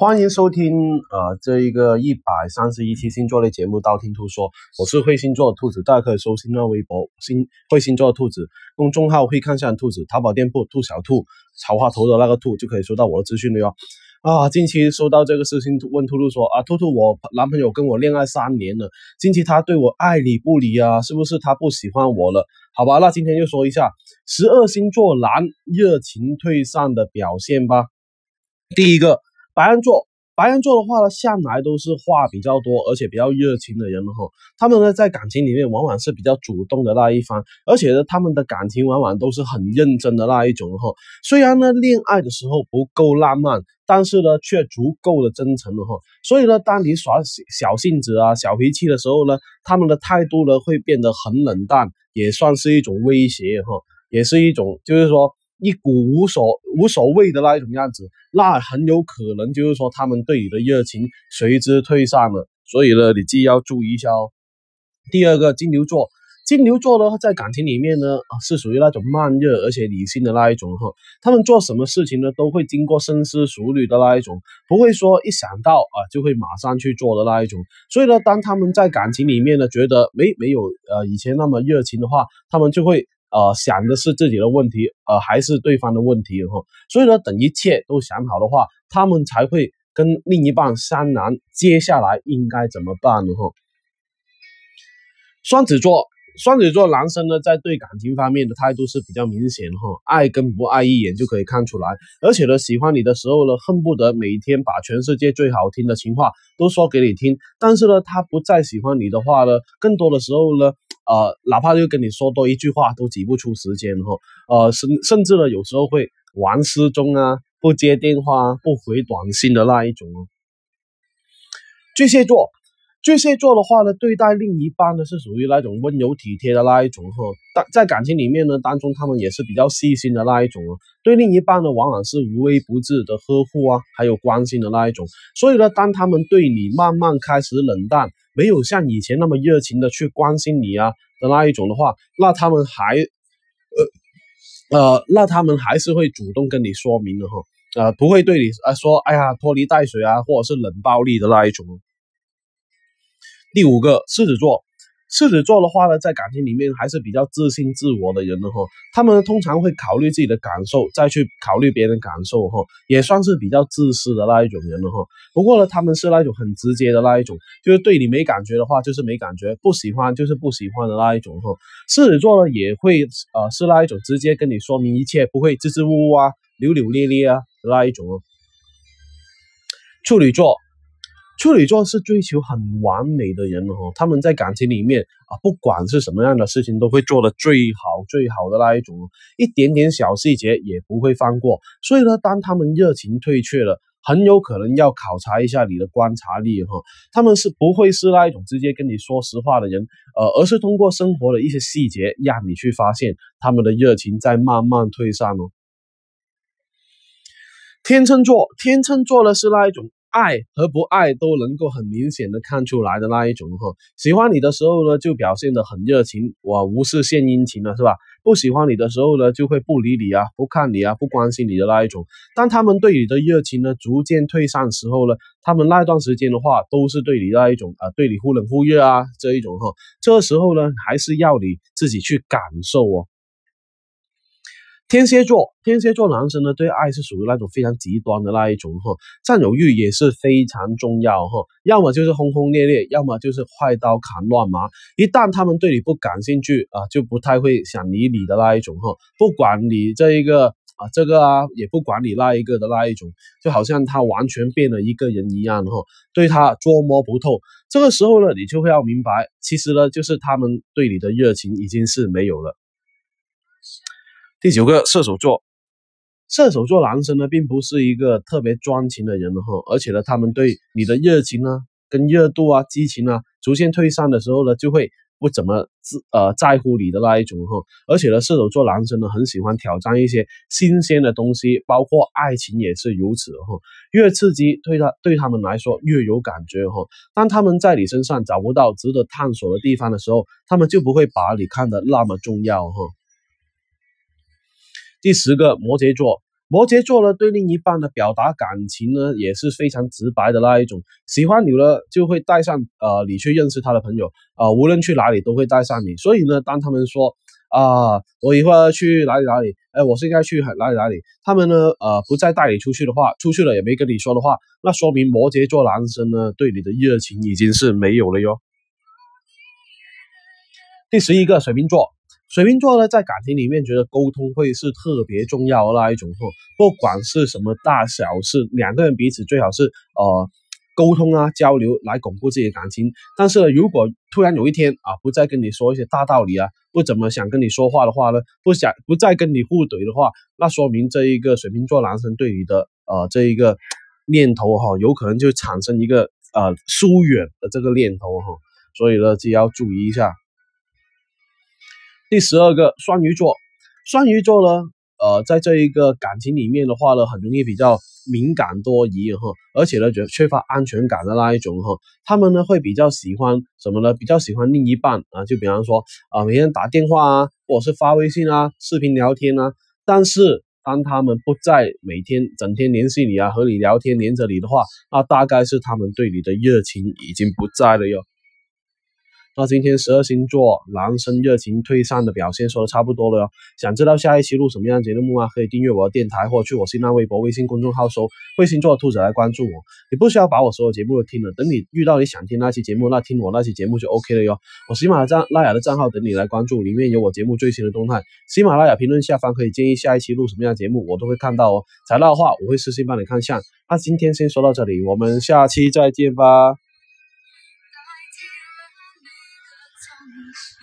欢迎收听呃这一个一百三十一期星座类节目《道听途说》，我是会星座的兔子，大家可以搜新浪微博“星会星座的兔子”公众号“会看相兔子”，淘宝店铺“兔小兔”草花头的那个兔就可以收到我的资讯了哟。啊，近期收到这个私信问兔兔说啊，兔兔，我男朋友跟我恋爱三年了，近期他对我爱理不理啊，是不是他不喜欢我了？好吧，那今天就说一下十二星座男热情退散的表现吧。第一个。白羊座，白羊座的话呢，向来都是话比较多，而且比较热情的人哈。他们呢，在感情里面往往是比较主动的那一方，而且呢，他们的感情往往都是很认真的那一种哈。虽然呢，恋爱的时候不够浪漫，但是呢，却足够的真诚了哈。所以呢，当你耍小性子啊、小脾气的时候呢，他们的态度呢，会变得很冷淡，也算是一种威胁哈，也是一种，就是说。一股无所无所谓的那一种样子，那很有可能就是说他们对你的热情随之退散了。所以呢，你自己要注意一下哦。第二个金牛座，金牛座呢在感情里面呢是属于那种慢热而且理性的那一种哈。他们做什么事情呢都会经过深思熟虑的那一种，不会说一想到啊就会马上去做的那一种。所以呢，当他们在感情里面呢觉得没没有呃以前那么热情的话，他们就会。呃，想的是自己的问题，呃，还是对方的问题哈？所以呢，等一切都想好的话，他们才会跟另一半商量接下来应该怎么办呢？哈。双子座，双子座男生呢，在对感情方面的态度是比较明显哈，爱跟不爱一眼就可以看出来，而且呢，喜欢你的时候呢，恨不得每天把全世界最好听的情话都说给你听，但是呢，他不再喜欢你的话呢，更多的时候呢。呃，哪怕就跟你说多一句话都挤不出时间哈，呃，甚甚至呢，有时候会玩失踪啊，不接电话，不回短信的那一种哦。巨蟹座，巨蟹座的话呢，对待另一半呢是属于那种温柔体贴的那一种哈，但在感情里面呢当中，他们也是比较细心的那一种哦，对另一半呢往往是无微不至的呵护啊，还有关心的那一种，所以呢，当他们对你慢慢开始冷淡。没有像以前那么热情的去关心你啊的那一种的话，那他们还，呃呃，那他们还是会主动跟你说明的哈，呃，不会对你啊说，哎呀拖泥带水啊，或者是冷暴力的那一种。第五个，狮子座。狮子座的话呢，在感情里面还是比较自信自我的人的哈，他们通常会考虑自己的感受，再去考虑别人感受哈，也算是比较自私的那一种人了哈。不过呢，他们是那种很直接的那一种，就是对你没感觉的话，就是没感觉，不喜欢就是不喜欢的那一种哈。狮子座呢，也会呃是那一种直接跟你说明一切，不会支支吾吾啊、扭扭咧咧啊的那一种哦。处女座。处女座是追求很完美的人哦，他们在感情里面啊，不管是什么样的事情，都会做的最好最好的那一种，一点点小细节也不会放过。所以呢，当他们热情退却了，很有可能要考察一下你的观察力哈。他们是不会是那一种直接跟你说实话的人，呃，而是通过生活的一些细节，让你去发现他们的热情在慢慢退散哦。天秤座，天秤座的是那一种。爱和不爱都能够很明显的看出来的那一种哈，喜欢你的时候呢，就表现的很热情，我无事献殷勤了，是吧？不喜欢你的时候呢，就会不理你啊，不看你啊，不关心你的那一种。当他们对你的热情呢逐渐退散时候呢，他们那段时间的话，都是对你那一种啊，对你忽冷忽热啊这一种哈。这时候呢，还是要你自己去感受哦。天蝎座，天蝎座男生呢，对爱是属于那种非常极端的那一种哈，占有欲也是非常重要哈，要么就是轰轰烈烈，要么就是快刀砍乱麻。一旦他们对你不感兴趣啊，就不太会想理你的那一种哈，不管你这一个啊这个啊，也不管你那一个的那一种，就好像他完全变了一个人一样哈，对他捉摸不透。这个时候呢，你就会要明白，其实呢，就是他们对你的热情已经是没有了。第九个射手座，射手座男生呢，并不是一个特别专情的人哈，而且呢，他们对你的热情啊、跟热度啊、激情啊，逐渐退散的时候呢，就会不怎么自呃在乎你的那一种哈。而且呢，射手座男生呢，很喜欢挑战一些新鲜的东西，包括爱情也是如此哈。越刺激，对他对他们来说越有感觉哈。当他们在你身上找不到值得探索的地方的时候，他们就不会把你看得那么重要哈。第十个摩羯座，摩羯座呢，对另一半的表达感情呢，也是非常直白的那一种。喜欢你了，就会带上呃你去认识他的朋友啊，无论去哪里都会带上你。所以呢，当他们说啊，我一会儿去哪里哪里，哎，我现在去哪里哪里，他们呢呃不再带你出去的话，出去了也没跟你说的话，那说明摩羯座男生呢对你的热情已经是没有了哟。第十一个水瓶座。水瓶座呢，在感情里面觉得沟通会是特别重要的那一种，不管是什么大小事，两个人彼此最好是呃沟通啊交流来巩固自己的感情。但是呢如果突然有一天啊，不再跟你说一些大道理啊，不怎么想跟你说话的话呢，不想不再跟你互怼的话，那说明这一个水瓶座男生对你的呃这一个念头哈，有可能就产生一个呃疏远的这个念头哈，所以呢，就要注意一下。第十二个双鱼座，双鱼座呢，呃，在这一个感情里面的话呢，很容易比较敏感多疑哈，而且呢，觉缺乏安全感的那一种哈，他们呢会比较喜欢什么呢？比较喜欢另一半啊，就比方说啊，每天打电话啊，或者是发微信啊，视频聊天啊。但是当他们不再每天整天联系你啊，和你聊天黏着你的话，那大概是他们对你的热情已经不在了哟。那今天十二星座男生热情退散的表现说的差不多了哟。想知道下一期录什么样节目吗？可以订阅我的电台，或去我新浪微博、微信公众号搜“会星座兔子”来关注我。你不需要把我所有节目都听了，等你遇到你想听那期节目，那听我那期节目就 OK 了哟。我喜马拉雅的账号等你来关注，里面有我节目最新的动态。喜马拉雅评论下方可以建议下一期录什么样的节目，我都会看到哦。材料的话，我会私信帮你看下。那今天先说到这里，我们下期再见吧。